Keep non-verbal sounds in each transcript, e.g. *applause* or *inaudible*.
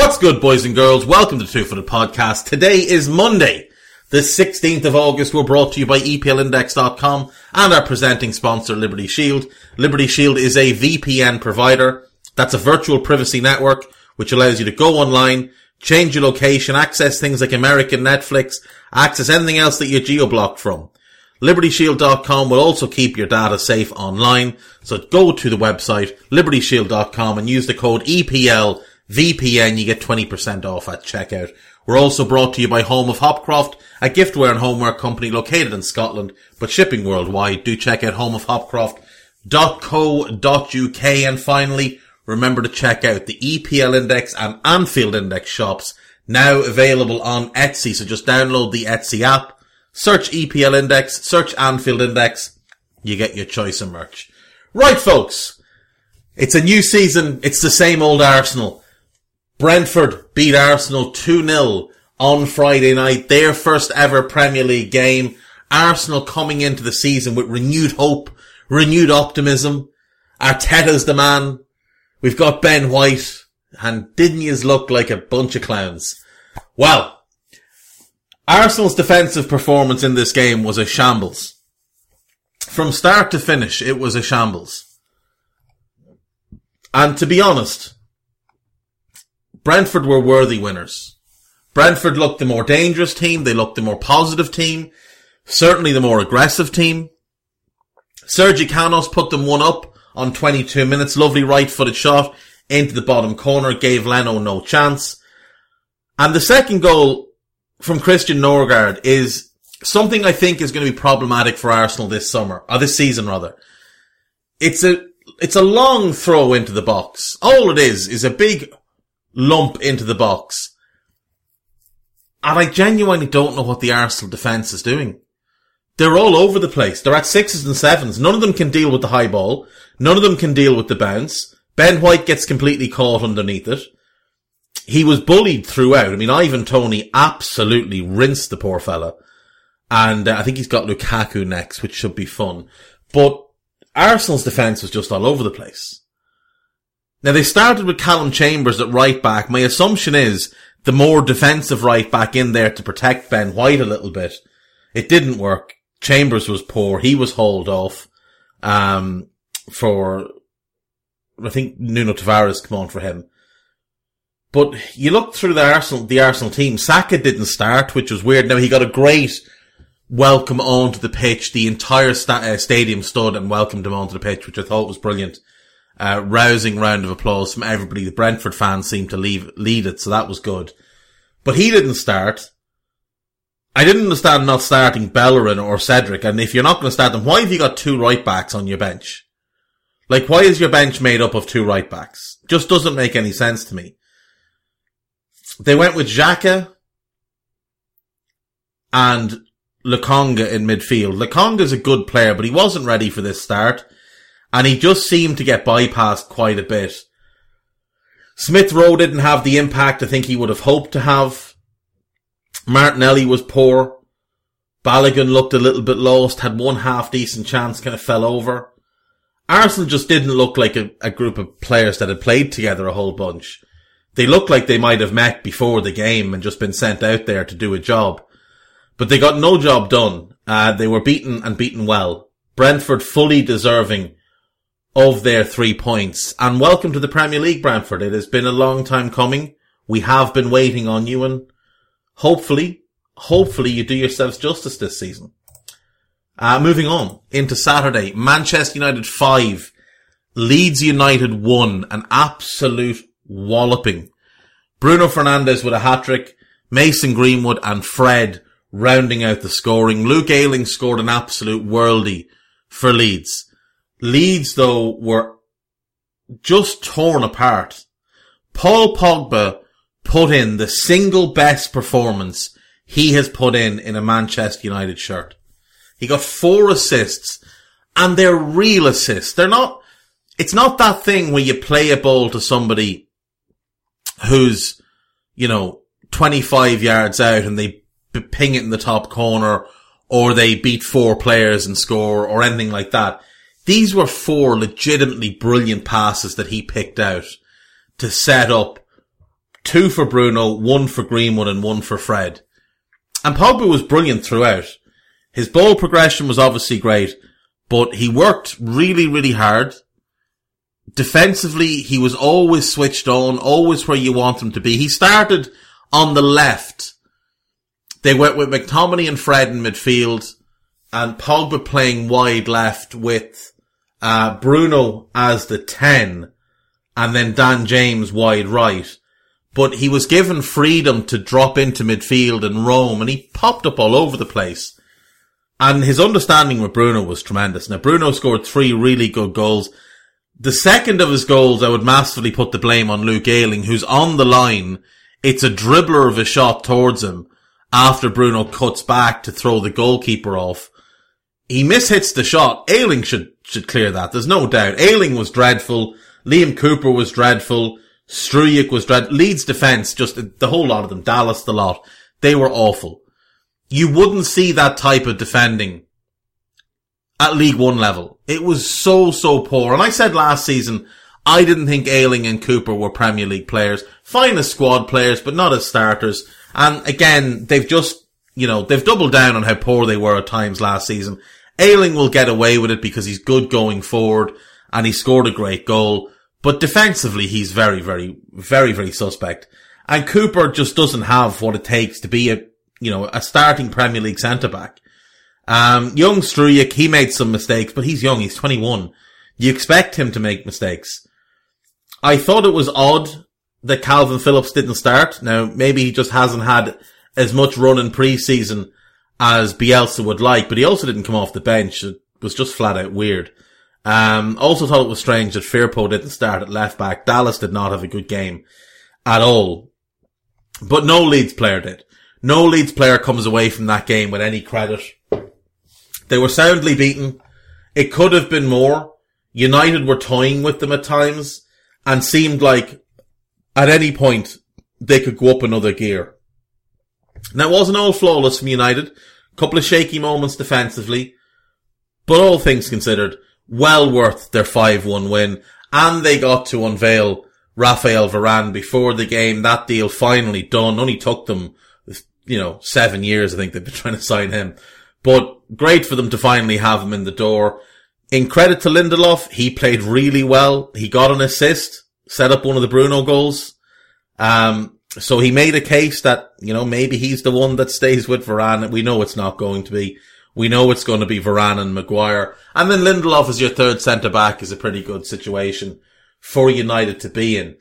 What's good, boys and girls? Welcome to Two Footed Podcast. Today is Monday, the 16th of August. We're brought to you by EPLindex.com and our presenting sponsor, Liberty Shield. Liberty Shield is a VPN provider. That's a virtual privacy network which allows you to go online, change your location, access things like American Netflix, access anything else that you're geo-blocked from. LibertyShield.com will also keep your data safe online. So go to the website, LibertyShield.com and use the code EPL VPN, you get 20% off at checkout. We're also brought to you by Home of Hopcroft, a giftware and homeware company located in Scotland, but shipping worldwide. Do check out homeofhopcroft.co.uk and finally, remember to check out the EPL Index and Anfield Index shops now available on Etsy. So just download the Etsy app, search EPL Index, search Anfield Index, you get your choice of merch. Right folks, it's a new season, it's the same old Arsenal. Brentford beat Arsenal 2-0 on Friday night, their first ever Premier League game. Arsenal coming into the season with renewed hope, renewed optimism. Arteta's the man. We've got Ben White. And didn't yous look like a bunch of clowns? Well, Arsenal's defensive performance in this game was a shambles. From start to finish, it was a shambles. And to be honest, Brentford were worthy winners. Brentford looked the more dangerous team. They looked the more positive team. Certainly the more aggressive team. Sergi Canos put them one up on 22 minutes. Lovely right footed shot into the bottom corner. Gave Leno no chance. And the second goal from Christian Nørgaard is something I think is going to be problematic for Arsenal this summer, or this season rather. It's a, it's a long throw into the box. All it is, is a big lump into the box. And I genuinely don't know what the Arsenal defence is doing. They're all over the place. They're at sixes and sevens. None of them can deal with the high ball. None of them can deal with the bounce. Ben White gets completely caught underneath it. He was bullied throughout. I mean, Ivan Toney absolutely rinsed the poor fella. And uh, I think he's got Lukaku next, which should be fun. But Arsenal's defence was just all over the place. Now they started with Callum Chambers at right back. My assumption is the more defensive right back in there to protect Ben White a little bit. It didn't work. Chambers was poor. He was hauled off, um, for, I think Nuno Tavares come on for him. But you look through the Arsenal, the Arsenal team, Saka didn't start, which was weird. Now he got a great welcome onto the pitch. The entire sta- uh, stadium stood and welcomed him onto the pitch, which I thought was brilliant uh, rousing round of applause from everybody. The Brentford fans seemed to leave, lead it, so that was good. But he didn't start. I didn't understand not starting Bellerin or Cedric, and if you're not going to start them, why have you got two right backs on your bench? Like, why is your bench made up of two right backs? Just doesn't make any sense to me. They went with Xhaka and Lokonga in midfield. Lokonga's a good player, but he wasn't ready for this start and he just seemed to get bypassed quite a bit. Smith Rowe didn't have the impact I think he would have hoped to have. Martinelli was poor. Balogun looked a little bit lost, had one half decent chance, kind of fell over. Arsenal just didn't look like a, a group of players that had played together a whole bunch. They looked like they might have met before the game and just been sent out there to do a job. but they got no job done. Uh, they were beaten and beaten well. Brentford fully deserving of their three points. And welcome to the Premier League, Brentford. It has been a long time coming. We have been waiting on you and hopefully, hopefully you do yourselves justice this season. Uh, moving on into Saturday, Manchester United 5, Leeds United 1, an absolute walloping. Bruno Fernandes with a hat-trick, Mason Greenwood and Fred rounding out the scoring. Luke Ayling scored an absolute worldie for Leeds. Leeds, though, were just torn apart. Paul Pogba put in the single best performance he has put in in a Manchester United shirt. He got four assists and they're real assists. They're not, it's not that thing where you play a ball to somebody who's, you know, 25 yards out and they ping it in the top corner or they beat four players and score or anything like that. These were four legitimately brilliant passes that he picked out to set up two for Bruno, one for Greenwood and one for Fred. And Pogba was brilliant throughout. His ball progression was obviously great, but he worked really, really hard. Defensively, he was always switched on, always where you want him to be. He started on the left they went with McTominay and Fred in midfield and Pogba playing wide left with uh, Bruno as the 10 and then Dan James wide right. But he was given freedom to drop into midfield and roam and he popped up all over the place. And his understanding with Bruno was tremendous. Now Bruno scored three really good goals. The second of his goals, I would massively put the blame on Luke Ayling, who's on the line. It's a dribbler of a shot towards him after Bruno cuts back to throw the goalkeeper off. He mishits the shot. Ayling should, should clear that. There's no doubt. Ayling was dreadful. Liam Cooper was dreadful. Struijk was dread. Leeds defense, just the whole lot of them. Dallas, the lot. They were awful. You wouldn't see that type of defending at League One level. It was so, so poor. And I said last season, I didn't think Ayling and Cooper were Premier League players. Fine as squad players, but not as starters. And again, they've just, you know, they've doubled down on how poor they were at times last season. Ayling will get away with it because he's good going forward and he scored a great goal. But defensively, he's very, very, very, very suspect. And Cooper just doesn't have what it takes to be a, you know, a starting Premier League centre back. Um, young Struijk, he made some mistakes, but he's young. He's 21. You expect him to make mistakes. I thought it was odd that Calvin Phillips didn't start. Now, maybe he just hasn't had as much run in pre-season as Bielsa would like, but he also didn't come off the bench. It was just flat out weird. Um, also thought it was strange that Firpo didn't start at left back. Dallas did not have a good game at all. But no Leeds player did. No Leeds player comes away from that game with any credit. They were soundly beaten. It could have been more. United were toying with them at times and seemed like at any point they could go up another gear. Now it wasn't all flawless from United. A couple of shaky moments defensively. But all things considered, well worth their 5-1 win. And they got to unveil Rafael Varane before the game. That deal finally done. Only took them, you know, seven years I think they've been *laughs* trying to sign him. But great for them to finally have him in the door. In credit to Lindelof, he played really well. He got an assist set up one of the Bruno goals. Um, so he made a case that, you know, maybe he's the one that stays with Varane. We know it's not going to be. We know it's going to be Varane and Maguire. And then Lindelof as your third centre back is a pretty good situation for United to be in.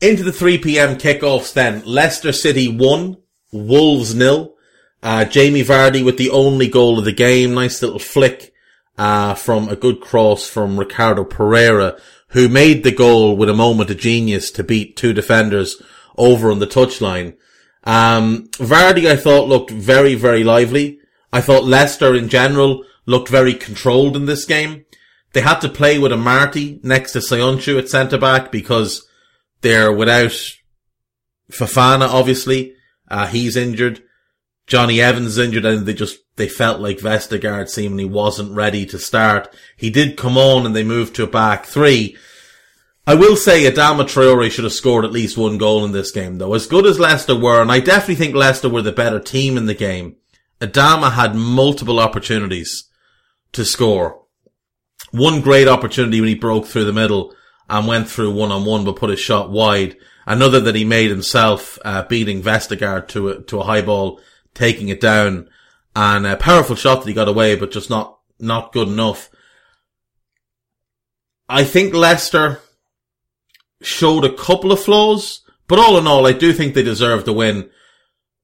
Into the 3pm kickoffs then. Leicester City 1, Wolves nil. Uh, Jamie Vardy with the only goal of the game. Nice little flick, uh, from a good cross from Ricardo Pereira, who made the goal with a moment of genius to beat two defenders over on the touchline. Um, Vardy, I thought looked very, very lively. I thought Leicester in general looked very controlled in this game. They had to play with Amartey next to Söyüncü at centre back because they're without Fofana, obviously. Uh, he's injured. Jonny Evans injured and they just, they felt like Vestergaard seemingly wasn't ready to start. He did come on and they moved to a back three. I will say Adama Traore should have scored at least one goal in this game though. As good as Leicester were, and I definitely think Leicester were the better team in the game, Adama had multiple opportunities to score. One great opportunity when he broke through the middle and went through one on one, but put his shot wide. Another that he made himself, uh, beating Vestergaard to a, to a high ball, taking it down, and a powerful shot that he got away, but just not not good enough. I think Leicester showed a couple of flaws, but all in all, I do think they deserve the win.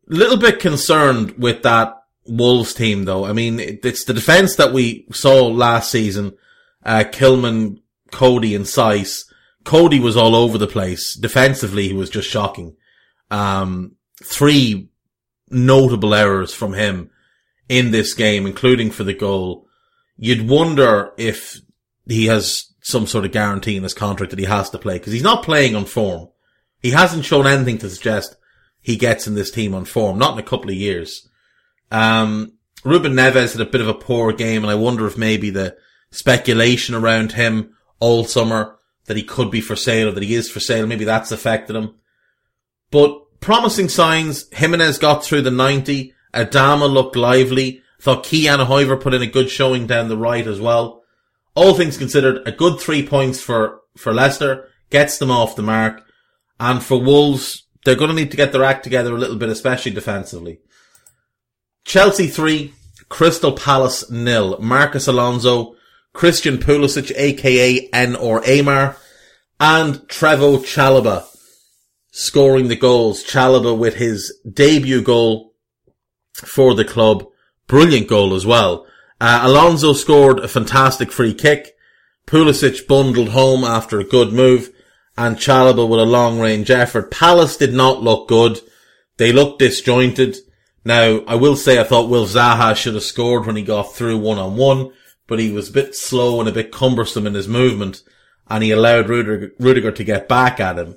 Little bit concerned with that Wolves team, though. I mean, it's the defense that we saw last season. Uh, Kilman, Cody and Saiss. Cody was all over the place. Defensively, he was just shocking. Um, three notable errors from him in this game, including for the goal. You'd wonder if he has some sort of guarantee in his contract that he has to play because he's not playing on form. He hasn't shown anything to suggest he gets in this team on form, not in a couple of years. Um, Ruben Neves had a bit of a poor game and I wonder if maybe the speculation around him all summer that he could be for sale or that he is for sale, maybe that's affected him. But promising signs, Jimenez got through the 90, Adama looked lively, thought Ki-Jana put in a good showing down the right as well all things considered, a good three points for, for Leicester, gets them off the mark. And for Wolves, they're going to need to get their act together a little bit, especially defensively. Chelsea 3, Crystal Palace nil. Marcos Alonso, Christian Pulisic, aka N or Amar, and Trevoh Chalobah scoring the goals. Chalobah with his debut goal for the club. Brilliant goal as well. Uh, Alonso scored a fantastic free kick. Pulisic bundled home after a good move and Chalobah with a long range effort. Palace did not look good. They looked disjointed. Now, I will say I thought Will Zaha should have scored when he got through one on one, but he was a bit slow and a bit cumbersome in his movement and he allowed Rudiger, Rudiger to get back at him.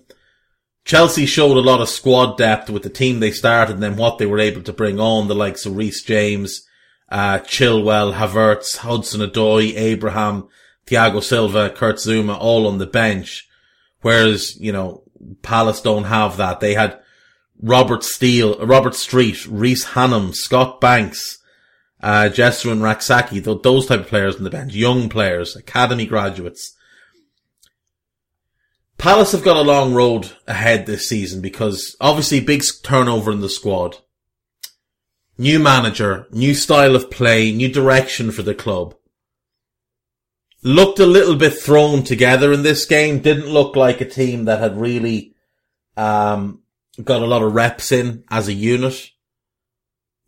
Chelsea showed a lot of squad depth with the team they started and then what they were able to bring on, the likes of Reece James, uh, Chilwell, Havertz, Hudson Odoi, Abraham, Thiago Silva, Kurt Zouma, all on the bench. Whereas, you know, Palace don't have that. They had Robert Steele, Robert Street, Reece Hannam, Scott Banks, uh, Jesser and Rak-Sakyi, th- those type of players on the bench, young players, academy graduates. Palace have got a long road ahead this season because obviously big turnover in the squad new manager, new style of play, new direction for the club. Looked a little bit thrown together in this game. Didn't look like a team that had really um, got a lot of reps in as a unit.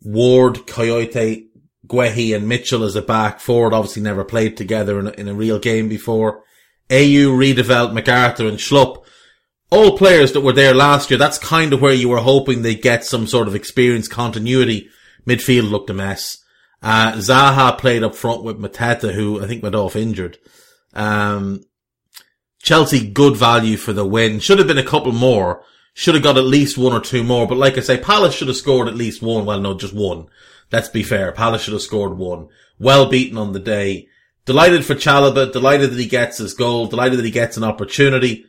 Ward, Kouyaté, Guehi and Mitchell as a back forward obviously never played together in a, in a real game before. Ayew, Riedewald, McArthur and Schlupp all players that were there last year, that's kind of where you were hoping they'd get some sort of experience continuity. Midfield looked a mess. Uh, Zaha played up front with Mateta, who I think went off injured. Um, Chelsea, good value for the win. Should have been a couple more. Should have got at least one or two more. But like I say, Palace should have scored at least one. Well, no, just one. Let's be fair. Palace should have scored one. Well beaten on the day. Delighted for Chalobah. Delighted that he gets his goal. Delighted that he gets an opportunity.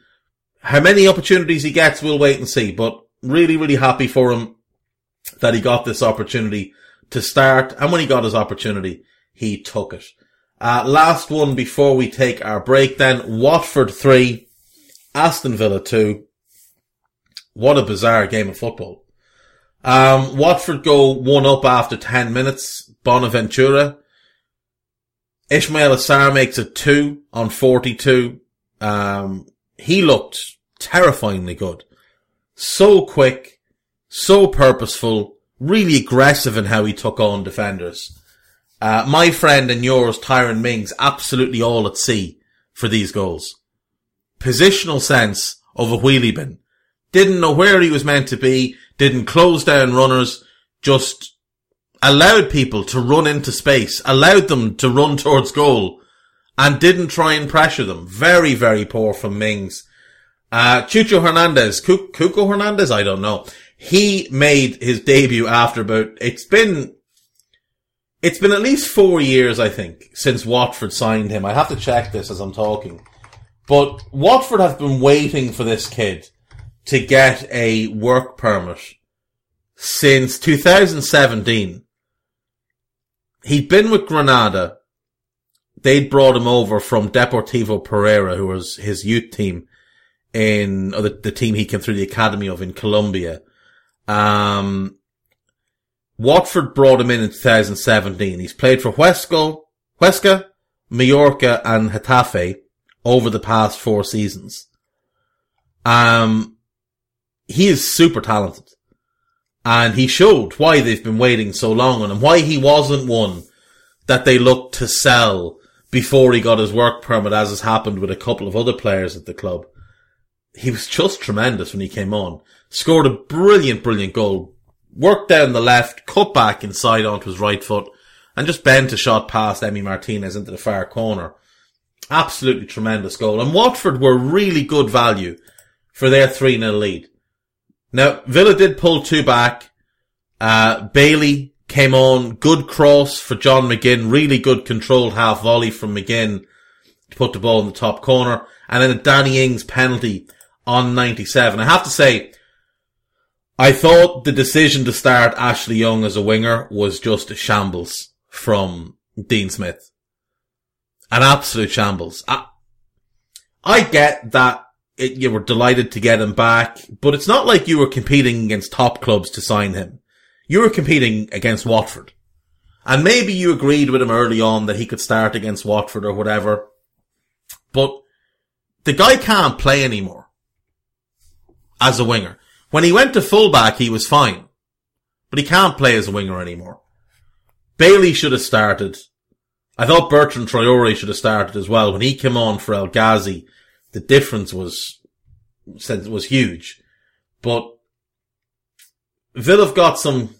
How many opportunities he gets, we'll wait and see. But really, really happy for him that he got this opportunity to start. And when he got his opportunity, he took it. Uh, last one before we take our break then. Watford 3, Aston Villa 2. What a bizarre game of football. Um, Watford go one up after 10 minutes. Bonaventura. Ismaila Sarr makes it two on 42. Um, he looked terrifyingly good. So quick, so purposeful, really aggressive in how he took on defenders. Uh, my friend and yours, Tyrone Mings, absolutely all at sea for these goals. Positional sense of a wheelie bin. Didn't know where he was meant to be, didn't close down runners, just allowed people to run into space, allowed them to run *laughs* towards goal, and didn't try and pressure them. Very, very poor from Mings. Uh, Chucho Hernandez, Cuco Hernandez, I don't know. He made his debut after about, it's been, it's been at least four years, I think, since Watford signed him. I have to check this as I'm talking. But Watford have been waiting for this kid to get a work permit since 2017. he'd been with Granada. They'd brought him over from Deportivo Pereira, who was his youth team in, or the, the team he came through the academy of in Colombia. Um, Watford brought him in in 2017. He's played for Huesca, Huesca, Mallorca and Getafe over the past four seasons. Um, he is super talented. And he showed why they've been waiting so long on him, why he wasn't one that they looked to sell before he got his work permit, as has happened with a couple of other players at the club. He was just tremendous when he came on. Scored a brilliant, brilliant goal. Worked down the left, cut back inside onto his right foot, and just bent a shot past Emi Martinez into the far corner. Absolutely tremendous goal. And Watford were really good value for their 3-0 lead. Now, Villa did pull two back. Uh, Bailey came on, good cross for John McGinn, really good controlled half volley from McGinn to put the ball in the top corner. And then a Danny Ings penalty on 97. I have to say, I thought the decision to start Ashley Young as a winger was just a shambles from Dean Smith. An absolute shambles. I, I get that it, you were delighted to get him back, but it's not like you were competing against top clubs to sign him. You were competing against Watford. And maybe you agreed with him early on that he could start against Watford or whatever. But the guy can't play anymore as a winger. When he went to fullback, he was fine. But he can't play as a winger anymore. Bailey should have started. I thought Bertrand Traore should have started as well. When he came on for El Ghazi, the difference was was huge. But Villa have got some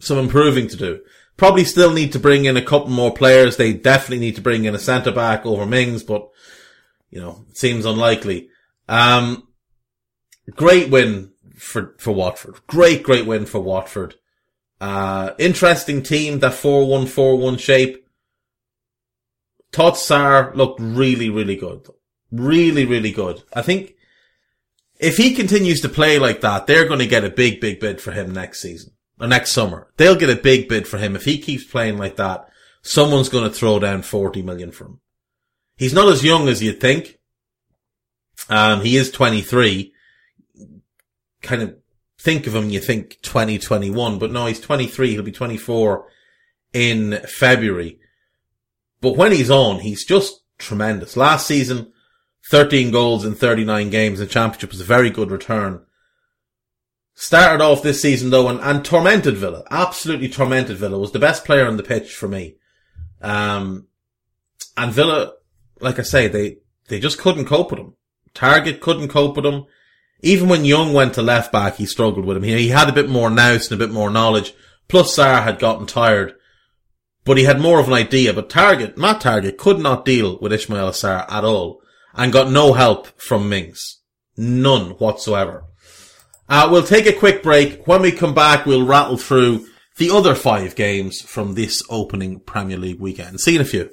some improving to do. Probably still need to bring in a couple more players. They definitely need to bring in a centre back over Mings, but you know, it seems unlikely. Um, great win for for Watford. Great, great win for Watford. Uh, interesting team, that 4-1-4-1 shape. Todd Sarr looked really, really good. Really, really good. I think if he continues to play like that, they're going to get a big, big bid for him next season or next summer. They'll get a big bid for him. If he keeps playing like that, someone's going to throw down 40 million for him. He's not as young as you'd think. Um, he is 23. Kind of think of him, you think 2021, but no, he's 23. He'll be 24 in February. But when he's on, he's just tremendous. Last season, 13 goals in 39 games in championship was a very good return. Started off this season though and, and tormented Villa. Absolutely tormented Villa. Was the best player on the pitch for me. Um, and Villa, like I say, they, they just couldn't cope with him. Targett couldn't cope with him. Even when Young went to left back, he struggled with him. He, he had a bit more nous and a bit more knowledge. Plus Sarr had gotten tired. But he had more of an idea. But Targett, Matt Targett could not deal with Ismaila Sarr at all and got no help from Mings. None whatsoever. Uh, we'll take a quick break. When we come back, we'll rattle through the other five games from this opening Premier League weekend. See you in a few.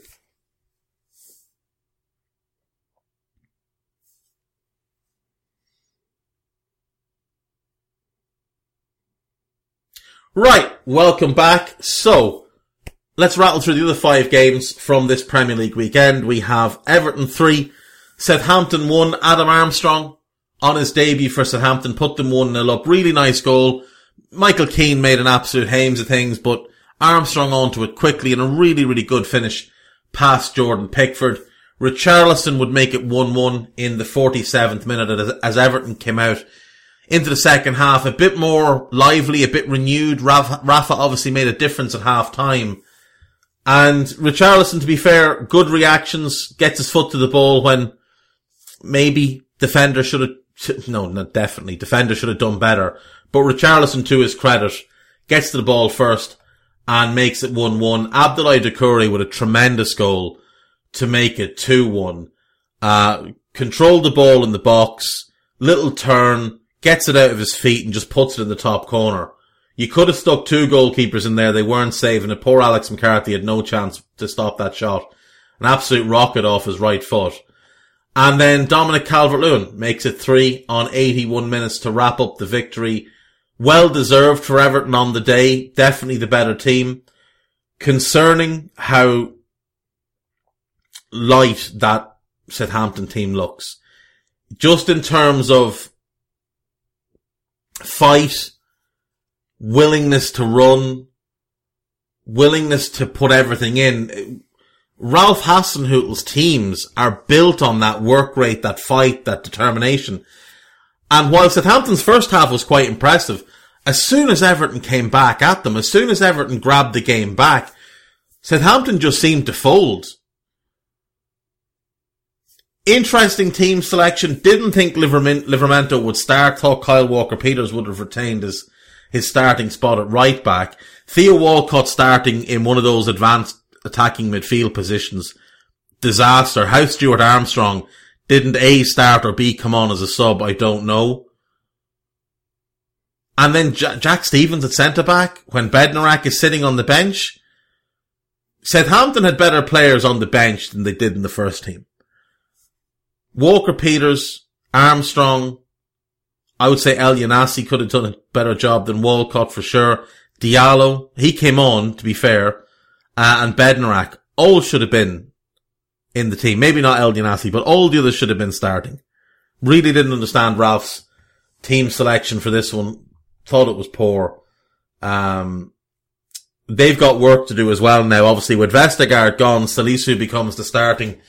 Right, welcome back. So, let's rattle through the other five games from this Premier League weekend. We have Everton 3, Southampton won. Adam Armstrong on his debut for Southampton put them 1-0 up. Really nice goal. Michael Keane made an absolute hames of things, but Armstrong onto it quickly and a really, really good finish past Jordan Pickford. Richarlison would make it 1-1 in the 47th minute as, Everton came out into the second half. A bit more lively, a bit renewed. Rafa, Rafa obviously made a difference at half time. And Richarlison, to be fair, good reactions, gets his foot to the ball when maybe defender should have, no, not definitely, defender should have done better. But Richarlison, to his credit, gets to the ball first and makes it 1-1. Abdoulaye Doucouré with a tremendous goal to make it 2-1. Uh, controlled the ball in the box, little turn, gets it out of his feet and just puts it in the top corner. You could have stuck two goalkeepers in there. They weren't saving it. Poor Alex McCarthy had no chance to stop that shot. An absolute rocket off his right foot. And then Dominic Calvert-Lewin makes it three on 81 minutes to wrap up the victory. Well deserved for Everton on the day. Definitely the better team. concerning how light that Southampton team looks. Just in terms of fight, willingness to run, willingness to put everything in. Ralph Hasenhüttl's teams are built on that work rate, that fight, that determination. And while Southampton's first half was quite impressive, as soon as Everton came back at them, as soon as Everton grabbed the game back, Southampton just seemed to fold. Interesting team selection. Didn't think Livramento would start. Thought Kyle Walker-Peters would have retained his, his starting spot at right back. Theo Walcott starting in one of those advanced attacking midfield positions. Disaster. How Stuart Armstrong didn't A start or B come on as a sub, I don't know. And then Jack Stephens at centre back when Bednarek is sitting on the bench. Southampton had better players on the bench than they did in the first team. Walker Peters, Armstrong, I would say Elyounoussi could have done a better job than Walcott for sure. Diallo, he came on, to be fair, uh, and Bednarek, all should have been in the team. Maybe not Elyounoussi, but all the others should have been starting. Really didn't understand Ralph's team selection for this one. Thought it was poor. Um, they've got work to do as well now. Obviously, with Vestergaard gone, Salisu becomes the starting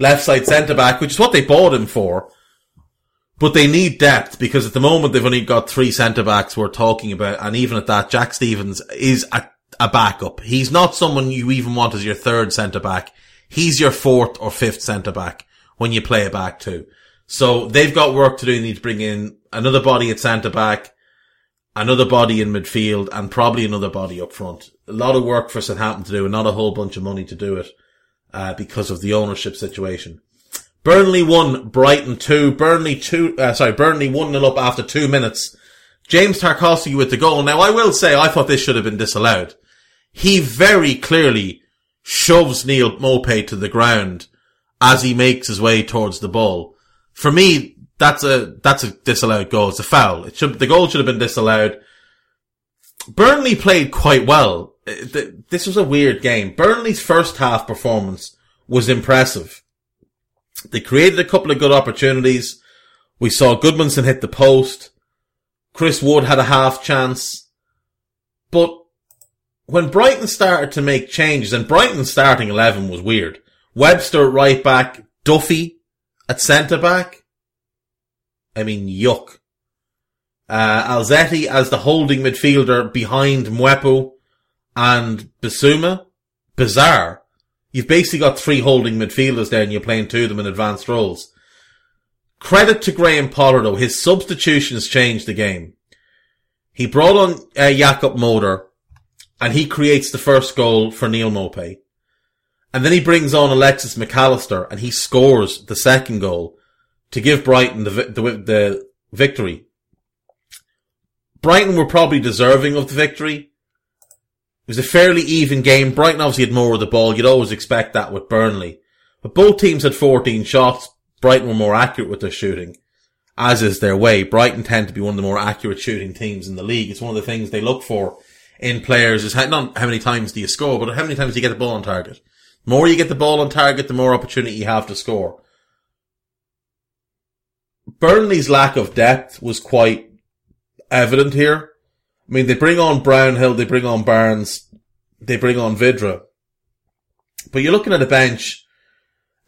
left side centre back, which is what they bought him for. But they need depth because at the moment they've only got three centre backs we're talking about, and even at that, Jack Stephens is a, a backup. He's not someone you even want as your third centre back. He's your fourth or fifth centre back when you play a back two. So they've got work to do. They need to bring in another body at centre back, another body in midfield, and probably another body up front. A lot of work for Southampton to do, and not a whole bunch of money to do it uh, because of the ownership situation. Burnley won, Brighton two. Burnley two, uh, sorry, Burnley one nil up after two minutes. James Tarkowski with the goal. Now I will say I thought this should have been disallowed. He very clearly shoves Neal Maupay to the ground as he makes his way towards the ball. For me, that's a, that's a disallowed goal. It's a foul. It should, the goal should have been disallowed. Burnley played quite well. Uh, this was a weird game. Burnley's first half performance was impressive. They created a couple of good opportunities. We saw Gudmundsson hit the post. Chris Wood had a half chance. But when Brighton started to make changes, and Brighton's starting 11 was weird. Webster right back, Duffy at centre back. I mean, yuck. Uh, Alzate as the holding midfielder behind Mwepu and Bissouma. Bizarre. You've basically got three holding midfielders there and you're playing two of them in advanced roles. Credit to Graham Potter though, his substitutions changed the game. He brought on uh, Jakub Moder and he creates the first goal for Neal Maupay. And then he brings on Alexis Mac Allister and he scores the second goal to give Brighton the, the, the victory. Brighton were probably deserving of the victory. It was a fairly even game. Brighton obviously had more of the ball. You'd always expect that with Burnley. But both teams had 14 shots. Brighton were more accurate with their shooting. As is their way. Brighton tend to be one of the more accurate shooting teams in the league. It's one of the things they look for in players is how, not how many times do you score, but how many times do you get the ball on target. The more you get the ball on target, the more opportunity you have to score. Burnley's lack of depth was quite evident here. I mean, they bring on Brownhill, they bring on Barnes, they bring on Vydra. But you're looking at a bench.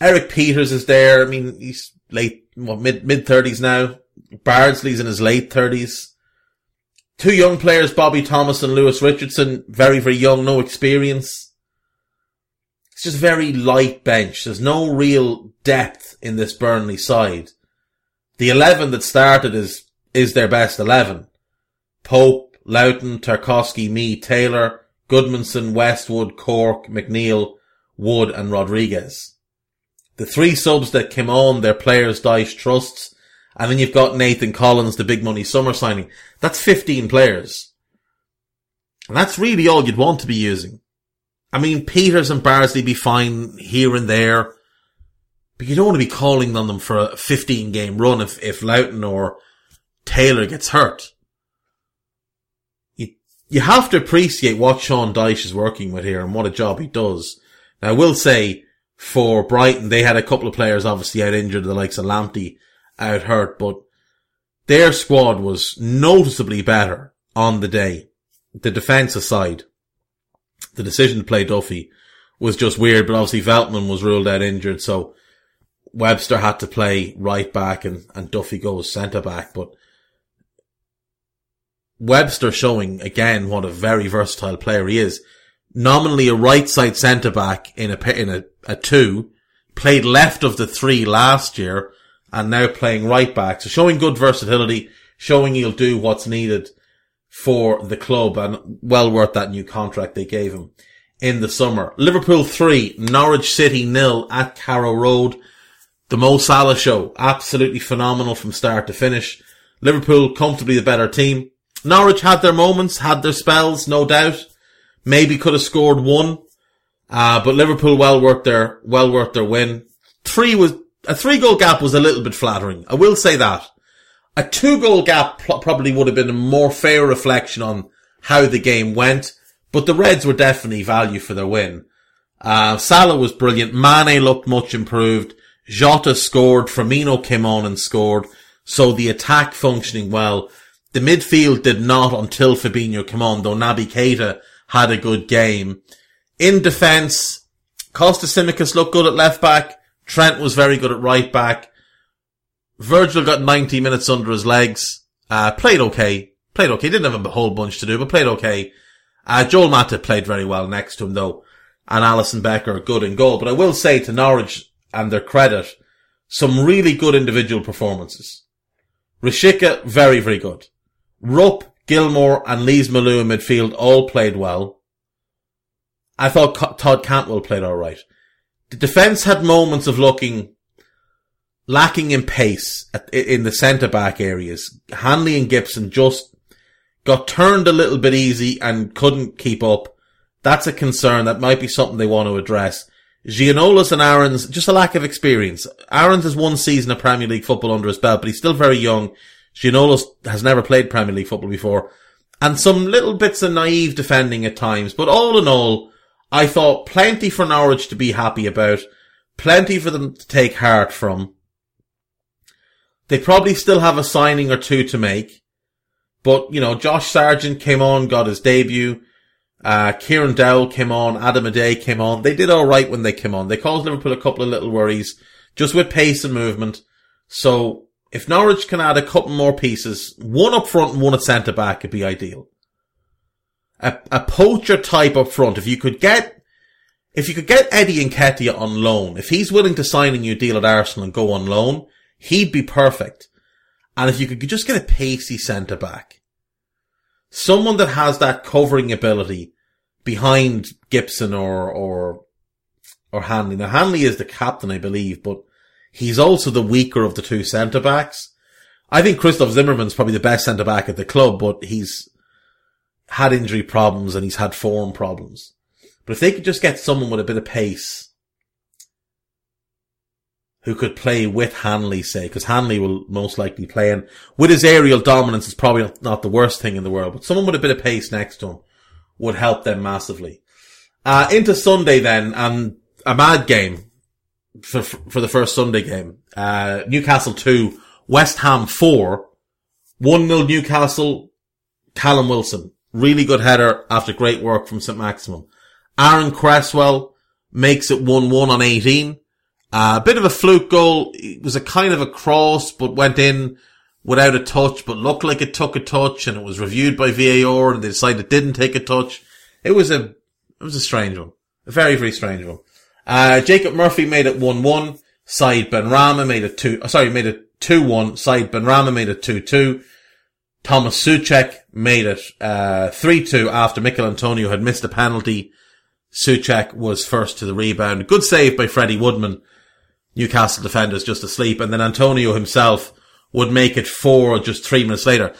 Erik Pieters is there. I mean, he's late, what, mid, mid thirties now. Bardsley's in his late thirties. Two young players, Bobby Thomas and Lewis Richardson, very, very young, no experience. It's just very light bench. There's no real depth in this Burnley side. The 11 that started is, is their best 11. Pope, Lowton, Tarkowski, Mee, Taylor, Gudmundsson, Westwood, Cork, McNeil, Wood and Rodriguez. The three subs that came on, their players Dyche trusts, and then you've got Nathan Collins, the big money summer signing. That's 15 players. And that's really all you'd want to be using. I mean, Peters and Bardsley be fine here and there, but you don't want to be calling on them for a 15 game run if, if Lowton or Taylor gets hurt you have to appreciate what Sean Dyche is working with here and what a job he does. Now, I will say for Brighton, they had a couple of players obviously out injured, the likes of Lamptey out hurt, but their squad was noticeably better on the day. The defence aside, the decision to play Duffy was just weird, but obviously Veltman was ruled out injured, so Webster had to play right back and, and Duffy goes centre back, but Webster showing again what a very versatile player he is. Nominally a right side centre back in a, in a, a two, played left of the three last year and now playing right back. So showing good versatility, showing he'll do what's needed for the club and well worth that new contract they gave him in the summer. Liverpool three, Norwich City nil at Carrow Road. The Mo Salah show, absolutely phenomenal from start to finish. Liverpool comfortably the better team. Norwich had their moments, had their spells, no doubt. Maybe could have scored one. Uh, but Liverpool well worth their, well worth their win. Three was, a three goal gap was a little bit flattering. I will say that. A two goal gap pl- probably would have been a more fair reflection on how the game went, but the Reds were definitely value for their win. Uh, Salah was brilliant. Mane looked much improved. Jota scored. Firmino came on and scored. So the attack functioning well. The midfield did not until Fabinho came on, though Naby Keita had a good game. In defence, Kostas Tsimikas looked good at left back. Trent was very good at right back. Virgil got 90 minutes under his legs. Uh, played okay. Played okay. Didn't have a whole bunch to do, but played okay. Uh, Joel Matip played very well next to him though. And Alisson Becker good in goal. But I will say to Norwich and their credit, some really good individual performances. Rashica, very, very good. Rupp, Gilmour and Lees-Melou in midfield all played well. I thought Todd Cantwell played alright. The defence had moments of looking lacking in pace at, in the centre back areas. Hanley and Gibson just got turned a little bit easy and couldn't keep up. That's a concern. That might be something they want to address. Giannoulis and Aarons, just a lack of experience. Aarons has one season of Premier League football under his belt, but he's still very young. Giannoulis has never played Premier League football before. And some little bits of naive defending at times. But all in all, I thought plenty for Norwich to be happy about. Plenty for them to take heart from. They probably still have a signing or two to make. But, you know, Josh Sargent came on, got his debut. Uh, Kieran Dowell came on, Adam Idah came on. They did alright when they came on. They caused Liverpool a couple of little worries, just with pace and movement. So if Norwich can add a couple more pieces, one up front and one at centre back it'd be ideal. A, a poacher type up front, if you could get, if you could get Eddie and Nketiah on loan, if he's willing to sign a new deal at Arsenal and go on loan, he'd be perfect. And if you could just get a pacey centre back, someone that has that covering ability behind Gibson or, or, or Hanley. Now Hanley is the captain, I believe, but He's also the weaker of the two centre backs. I think Christoph Zimmermann's probably the best centre back at the club, but he's had injury problems and he's had form problems. But if they could just get someone with a bit of pace who could play with Hanley, say, because Hanley will most likely play and with his aerial dominance is probably not the worst thing in the world, but someone with a bit of pace next to him would help them massively. Uh, into Sunday then, and a mad game for for the first Sunday game. Uh, Newcastle two, West Ham four, one 0 Newcastle. Callum Wilson, really good header after great work from St Maximin. Aaron Cresswell makes it one one on eighteen. Uh, a bit of a fluke goal. It was a kind of a cross, but went in without a touch, but looked like it took a touch, and it was reviewed by VAR, and they decided it didn't take a touch. It was a it was a strange one, a very very strange one. Uh, Jacob Murphy made it 1-1. Said Benrahma made it 2, uh, sorry, made it 2-1. Said Benrahma made it 2-2. Thomas Soucek made it, uh, 3-2 after Michail Antonio had missed a penalty. Soucek was first to the rebound. Good save by Freddie Woodman. Newcastle defenders just asleep. And then Antonio himself would make it four just three minutes later.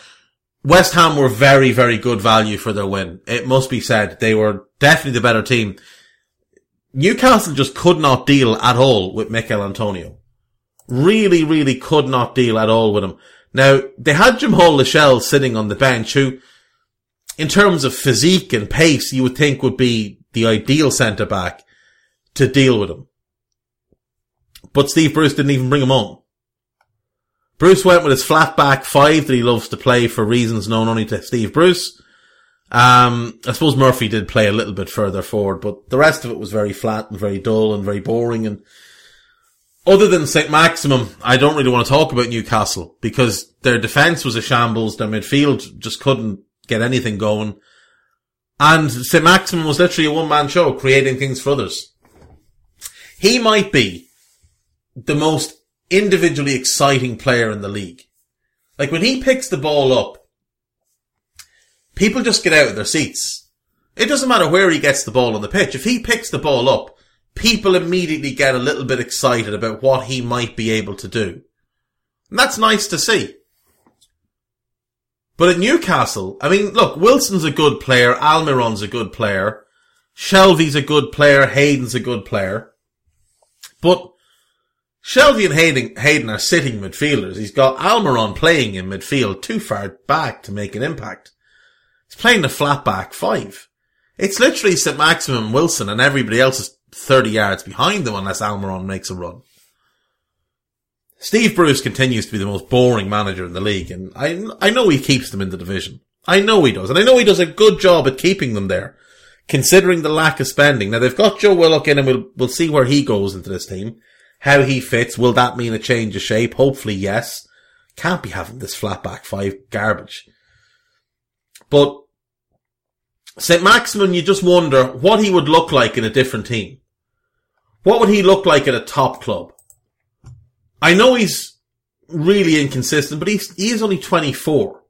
West Ham were very, very good value for their win. It must be said. They were definitely the better team. Newcastle just could not deal at all with Michail Antonio. Really, really could not deal at all with him. Now, they had Jamal Lascelles sitting on the bench who in terms of physique and pace, you would think would be the ideal centre back to deal with him. But Steve Bruce didn't even bring him on. Bruce went with his flat back five that he loves to play for reasons known only to Steve Bruce. Um, I suppose Murphy did play a little bit further forward, but the rest of it was very flat and very dull and very boring. And other than St. Maximin, I don't really want to talk about Newcastle because their defence was a shambles. Their midfield just couldn't get anything going. And St. Maximin was literally a one man show creating things for others. He might be the most individually exciting player in the league. Like when he picks the ball up, people just get out of their seats. It doesn't matter where he gets the ball on the pitch. If he picks the ball up, people immediately get a little bit excited about what he might be able to do. And that's nice to see. But at Newcastle, I mean, look, Wilson's a good player, Almiron's a good player, Shelvey's a good player, Hayden's a good player. But Shelvey and Hayden, Hayden are sitting midfielders. He's got Almiron playing in midfield too far back to make an impact. He's playing the flat back five. It's literally St. Maximin Wilson and everybody else is 30 yards behind them unless Almiron makes a run. Steve Bruce continues to be the most boring manager in the league and I, I know he keeps them in the division. I know he does and I know he does a good job at keeping them there considering the lack of spending. Now they've got Joe Willock in and we'll, we'll see where he goes into this team. How he fits. Will that mean a change of shape? Hopefully yes. Can't be having this flat back five garbage. But St. Maximin, you just wonder what he would look like in a different team. What would he look like at a top club? I know he's really inconsistent, but he's, he is only 24.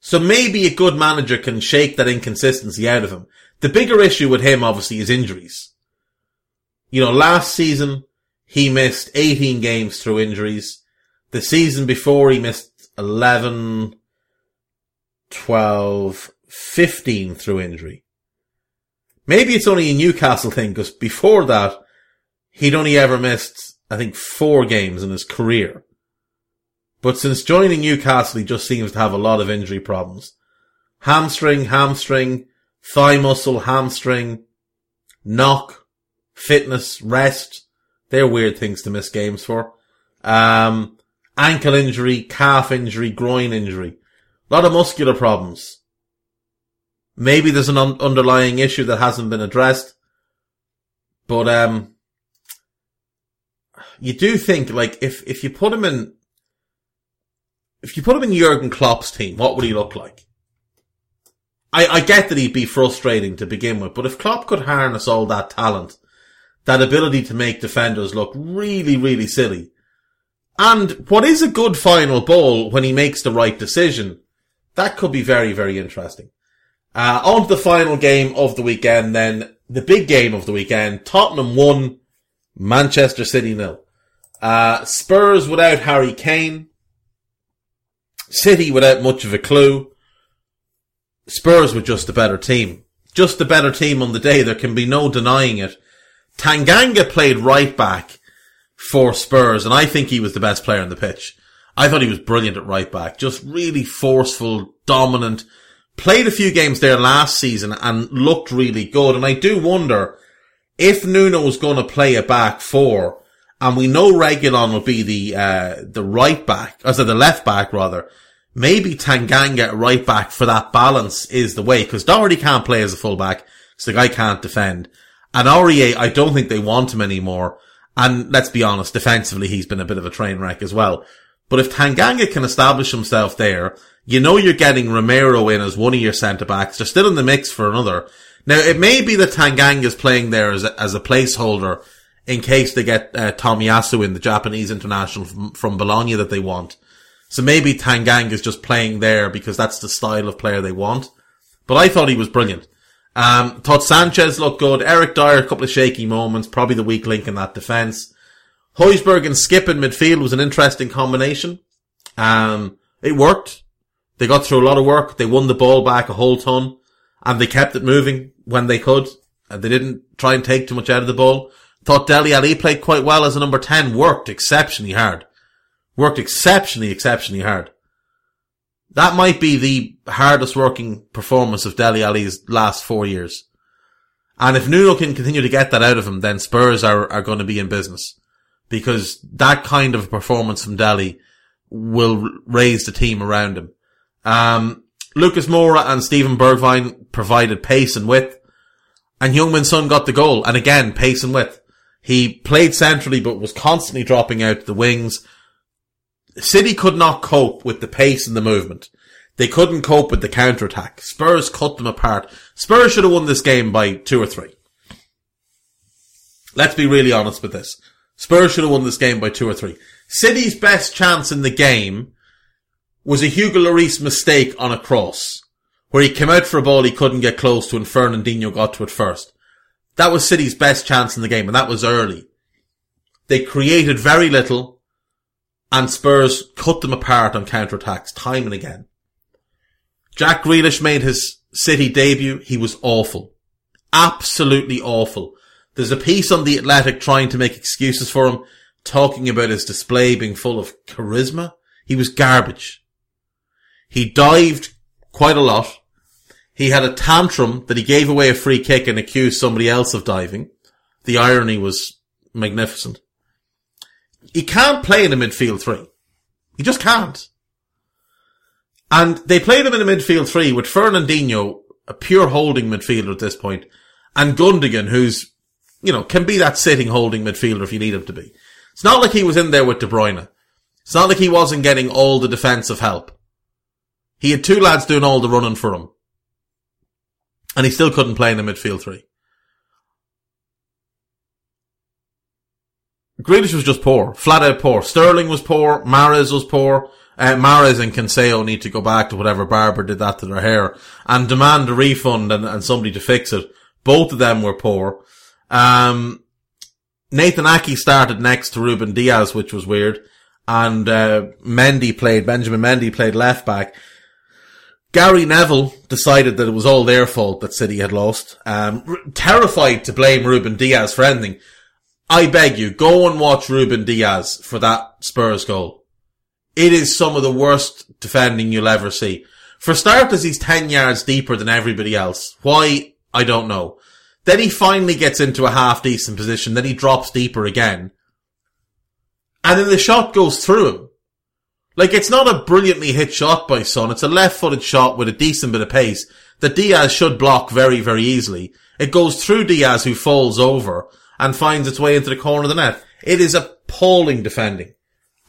So maybe a good manager can shake that inconsistency out of him. The bigger issue with him, obviously, is injuries. You know, last season, he missed 18 games through injuries. The season before, he missed 11, 12, 15 through injury. Maybe it's only a Newcastle thing, because before that, he'd only ever missed, I think, four games in his career. But since joining Newcastle, he just seems to have a lot of injury problems. Hamstring, hamstring, thigh muscle, hamstring, knock, fitness, rest. They're weird things to miss games for. Um, ankle injury, calf injury, groin injury. A lot of muscular problems. Maybe there's an un- underlying issue that hasn't been addressed. But, um, you do think, like, if, if you put him in, if you put him in Jurgen Klopp's team, what would he look like? I, I get that he'd be frustrating to begin with, but if Klopp could harness all that talent, that ability to make defenders look really, really silly, and what is a good final ball when he makes the right decision, that could be very, very interesting. Uh, on to the final game of the weekend then, the big game of the weekend, Tottenham won, Manchester City nil. Uh, Spurs without Harry Kane, City without much of a clue, Spurs were just a better team. Just a better team on the day. There can be no denying it. Tanganga played right back for Spurs, and I think he was the best player on the pitch. I thought he was brilliant at right back. Just really forceful, dominant. Played a few games there last season and looked really good. And I do wonder if Nuno's going to play a back four, and we know Reguilon will be the uh, the right back, or so the left back rather maybe Tanganga right back for that balance is the way, because Doherty can't play as a fullback, so the guy can't defend. And Aurier, I don't think they want him anymore. And let's be honest, defensively, he's been a bit of a train wreck as well. But if Tanganga can establish himself there, you know you're getting Romero in as one of your centre backs. They're still in the mix for another. Now, it may be that Tanganga is playing there as a, as a placeholder in case they get uh, Tomiyasu in, the Japanese international from, from Bologna that they want. So maybe Tanganga is just playing there because that's the style of player they want. But I thought he was brilliant. Um, thought Sanchez looked good. Eric Dier, a couple of shaky moments, probably the weak link in that defence. Højbjerg and Skip in midfield was an interesting combination. Um, it worked. They got through a lot of work. They won the ball back a whole ton and they kept it moving when they could. And they didn't try and take too much out of the ball. Thought Dele Alli played quite well as a number 10, worked exceptionally hard worked exceptionally, exceptionally hard. That might be the hardest working performance of Dele Alli's last four years. And if Nuno can continue to get that out of him, then Spurs are, are going to be in business. Because that kind of performance from Dele will raise the team around him. Um, Lucas Moura and Steven Bergwijn provided pace and width. And Heung-min Son got the goal. And again, pace and width. He played centrally, but was constantly dropping out the wings. City could not cope with the pace and the movement. They couldn't cope with the counter-attack. Spurs cut them apart. Spurs should have won this game by two or three. Let's be really honest with this. Spurs should have won this game by two or three. City's best chance in the game was a Hugo Lloris mistake on a cross, where he came out for a ball he couldn't get close to and Fernandinho got to it first. That was City's best chance in the game, and that was early. They created very little, and Spurs cut them apart on counter-attacks time and again. Jack Grealish made his City debut. He was awful. Absolutely awful. There's a piece on The Athletic trying to make excuses for him, talking about his display being full of charisma. He was garbage. He dived quite a lot. He had a tantrum that he gave away a free kick and accused somebody else of diving. The irony was magnificent. He can't play in a midfield three. He just can't. And they played him in a midfield three with Fernandinho, a pure holding midfielder at this point, and Gundogan, who's, you know, can be that sitting holding midfielder if you need him to be. It's not like he was in there with De Bruyne. It's not like he wasn't getting all the defensive help. He had two lads doing all the running for him. And he still couldn't play in the midfield three. Grealish was just poor. Flat out poor. Sterling was poor. Mahrez was poor. Uh, Mahrez and Cancelo need to go back to whatever barber did that to their hair and demand a refund and, and somebody to fix it. Both of them were poor. Um, Nathan Aké started next to Ruben Dias, which was weird. And, uh, Mendy played, Benjamin Mendy played left back. Gary Neville decided that it was all their fault that City had lost. Um, r- terrified to blame Ruben Dias for anything. I beg you, go and watch Ruben Dias for that Spurs goal. It is some of the worst defending you'll ever see. For starters, he's 10 yards deeper than everybody else. Why? I don't know. Then he finally gets into a half decent position, then he drops deeper again. And then the shot goes through him. Like, it's not a brilliantly hit shot by Son. It's a left-footed shot with a decent bit of pace that Dias should block very, very easily. It goes through Dias who falls over and finds its way into the corner of the net. It is appalling defending.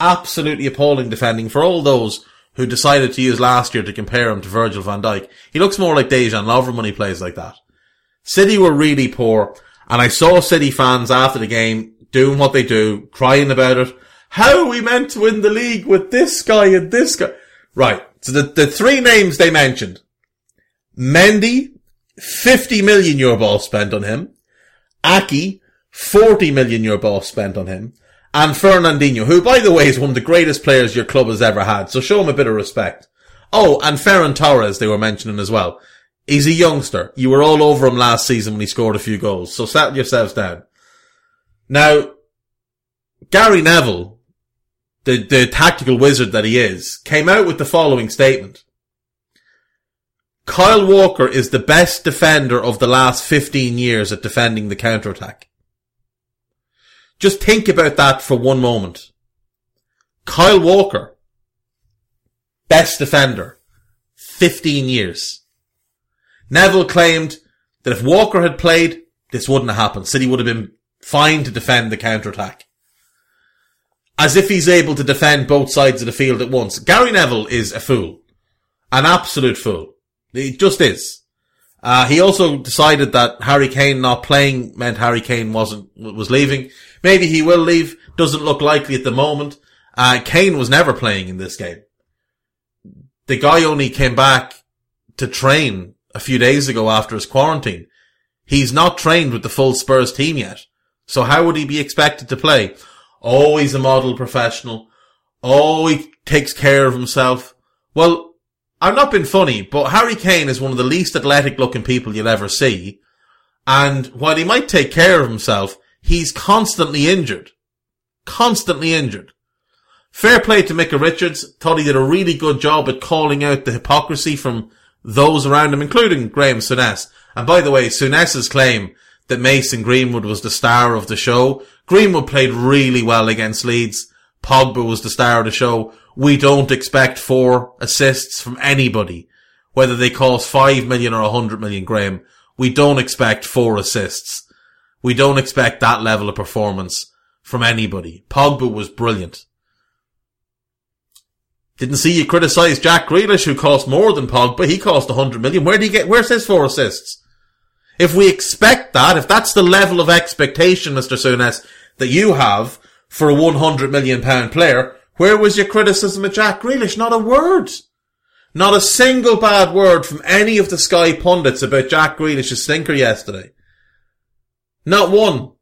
Absolutely appalling defending for all those who decided to use last year to compare him to Virgil van Dijk. He looks more like Dejan Lovren when he plays like that. City were really poor, and I saw City fans after the game doing what they do, crying about it. How are we meant to win the league with this guy and this guy? Right. So the, the three names they mentioned. Mendy, 50 million euro ball spent on him. Aké, 40 million euro ball spent on him. And Fernandinho, who by the way is one of the greatest players your club has ever had. So show him a bit of respect. Oh, and Ferran Torres they were mentioning as well. He's a youngster. You were all over him last season when he scored a few goals. So settle yourselves down. Now, Gary Neville, the, the tactical wizard that he is, came out with the following statement. Kyle Walker is the best defender of the last 15 years at defending the counter-attack. Just think about that for one moment. Kyle Walker, best defender, 15 years. Neville claimed that if Walker had played, this wouldn't have happened. City would have been fine to defend the counter-attack. As if he's able to defend both sides of the field at once. Gary Neville is a fool. An absolute fool. He just is. Uh, he also decided that Harry Kane not playing meant Harry Kane wasn't, was leaving. Maybe he will leave. Doesn't look likely at the moment. Uh, Kane was never playing in this game. The guy only came back to train a few days ago after his quarantine. He's not trained with the full Spurs team yet. So how would he be expected to play? Oh, he's a model professional. Oh, he takes care of himself. Well, I'm not being funny, but Harry Kane is one of the least athletic looking people you'll ever see. And while he might take care of himself, he's constantly injured. Constantly injured. Fair play to Micah Richards. Thought he did a really good job at calling out the hypocrisy from those around him, including Graham Souness. And by the way, Souness's claim that Mason Greenwood was the star of the show. Greenwood played really well against Leeds. Pogba was the star of the show. We don't expect four assists from anybody, whether they cost five million or a hundred million, Graham. We don't expect four assists. We don't expect that level of performance from anybody. Pogba was brilliant. Didn't see you criticise Jack Grealish, who cost more than Pogba. He cost 100 million. Where did he get, where's his four assists? If we expect that, if that's the level of expectation, Mr. Souness, that you have for a 100 million pound player, where was your criticism of Jack Grealish? Not a word. Not a single bad word from any of the Sky pundits about Jack Grealish's stinker yesterday. Not one.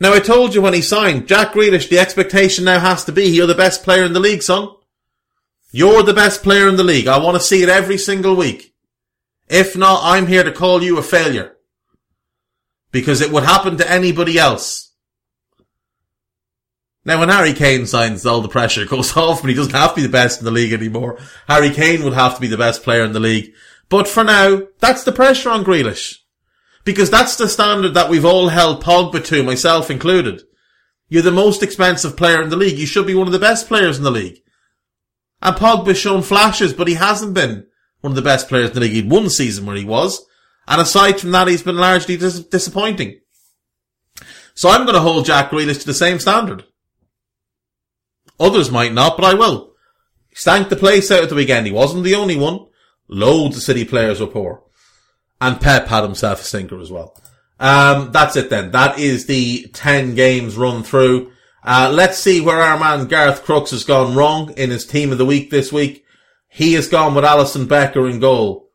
Now I told you when he signed, Jack Grealish, the expectation now has to be you're the best player in the league, son. You're the best player in the league. I want to see it every single week. If not, I'm here to call you a failure. Because it would happen to anybody else. Now when Harry Kane signs, all the pressure *laughs* goes off, but he doesn't have to be the best in the league anymore. Harry Kane would have to be the best player in the league. But for now, that's the pressure on Grealish. Because that's the standard that we've all held Pogba to, myself included. You're the most expensive player in the league. You should be one of the best players in the league. And Pogba's shown flashes, but he hasn't been one of the best players in the league. He'd one season where he was. And aside from that, he's been largely dis- disappointing. So I'm going to hold Jack Grealish to the same standard. Others might not, but I will. He stank the place out at the weekend. He wasn't the only one. Loads of City players were poor. And Pep had himself a stinker as well. Um, that's it then. That is the 10 games run through. Uh, let's see where our man Gareth Crooks has gone wrong in his team of the week this week. He has gone with Alisson Becker in goal.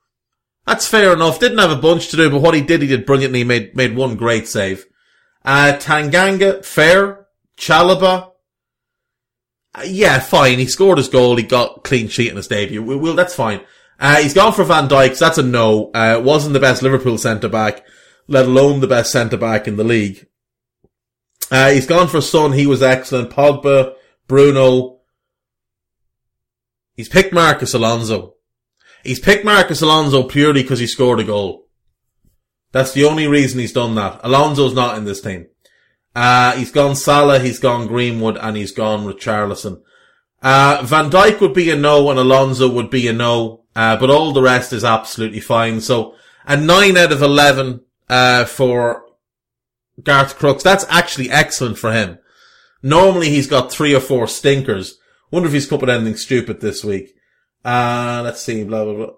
That's fair enough. Didn't have a bunch to do, but what he did, he did brilliantly. He made, made one great save. Uh, Tanganga, fair. Chalobah. Uh, yeah, fine. He scored his goal. He got clean sheet in his debut. We will, that's fine. Uh, he's gone for Van Dijk. So that's a no. Uh, wasn't the best Liverpool centre back, let alone the best centre back in the league. Uh, he's gone for Son. He was excellent. Pogba, Bruno. He's picked Marcos Alonso. He's picked Marcos Alonso purely because he scored a goal. That's the only reason he's done that. Alonso's not in this team. Uh, he's gone Salah, he's gone Greenwood, and he's gone Richarlison. Uh, Van Dijk would be a no and Alonso would be a no, uh, but all the rest is absolutely fine. So, a 9 out of 11, uh, for Garth Crooks. That's actually excellent for him. Normally he's got three or four stinkers. Wonder if he's come up with anything stupid this week. Uh, let's see, blah, blah, blah.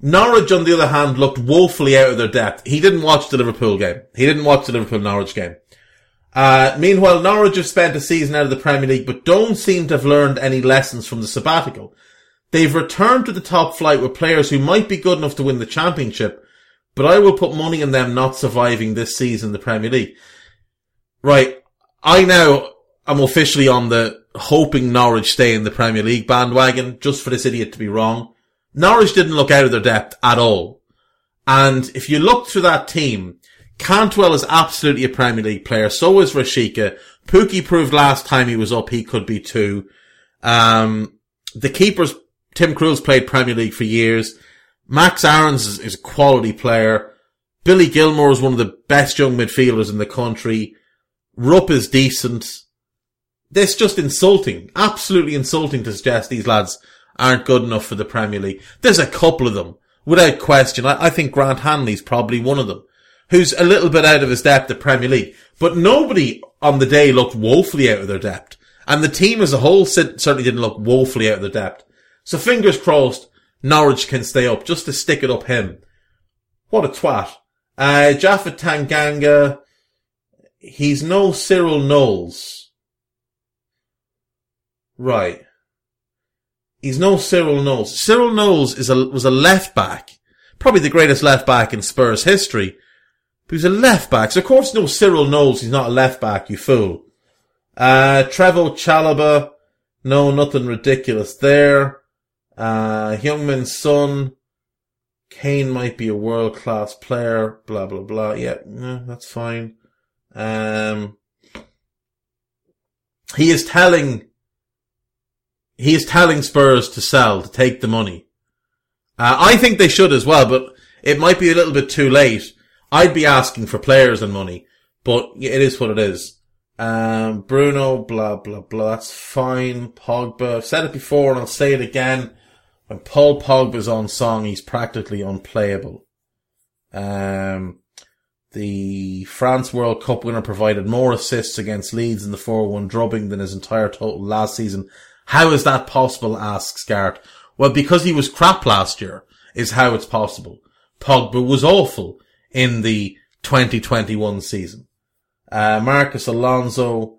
Norwich, on the other hand, looked woefully out of their depth. He didn't watch the Liverpool game. He didn't watch the Liverpool Norwich game. Uh, meanwhile, Norwich have spent a season out of the Premier League, but don't seem to have learned any lessons from the sabbatical. They've returned to the top flight with players who might be good enough to win the championship, but I will put money on them not surviving this season the Premier League. Right. I now am officially on the hoping Norwich stay in the Premier League bandwagon just for this idiot to be wrong. Norwich didn't look out of their depth at all. And if you look through that team, Cantwell is absolutely a Premier League player. So is Rashica. Pukki proved last time he was up he could be too. Um, the keepers, Tim Krul's played Premier League for years. Max Aarons is, is a quality player. Billy Gilmour is one of the best young midfielders in the country. Rupp is decent. This just insulting, absolutely insulting to suggest these lads aren't good enough for the Premier League. There's a couple of them, without question. I, I think Grant Hanley's probably one of them, who's a little bit out of his depth at Premier League. But nobody on the day looked woefully out of their depth. And the team as a whole certainly didn't look woefully out of their depth. So fingers crossed, Norwich can stay up just to stick it up him. What a twat. Uh, Japhet Tanganga, he's no Cyril Knowles. Right. He's no Cyril Knowles. Cyril Knowles is a, was a left back. Probably the greatest left back in Spurs history. But he's a left back. So of course no Cyril Knowles, he's not a left back, you fool. Uh, Trevoh Chalobah, no, nothing ridiculous there. Uh, Heung-min Son, Kane might be a world class player, blah, blah, blah. Yeah, that's fine. Um, he is telling he is telling Spurs to sell, to take the money. Uh, I think they should as well, but it might be a little bit too late. I'd be asking for players and money, but it is what it is. Um, Bruno, blah, blah, blah. That's fine. Pogba. I've said it before and I'll say it again. When Paul Pogba's on song, he's practically unplayable. Um, the France World Cup winner provided more assists against Leeds in the 4-1 drubbing than his entire total last season. How is that possible? asks Gart. Well, because he was crap last year is how it's possible. Pogba was awful in the 2021 season. Uh, Marcos Alonso,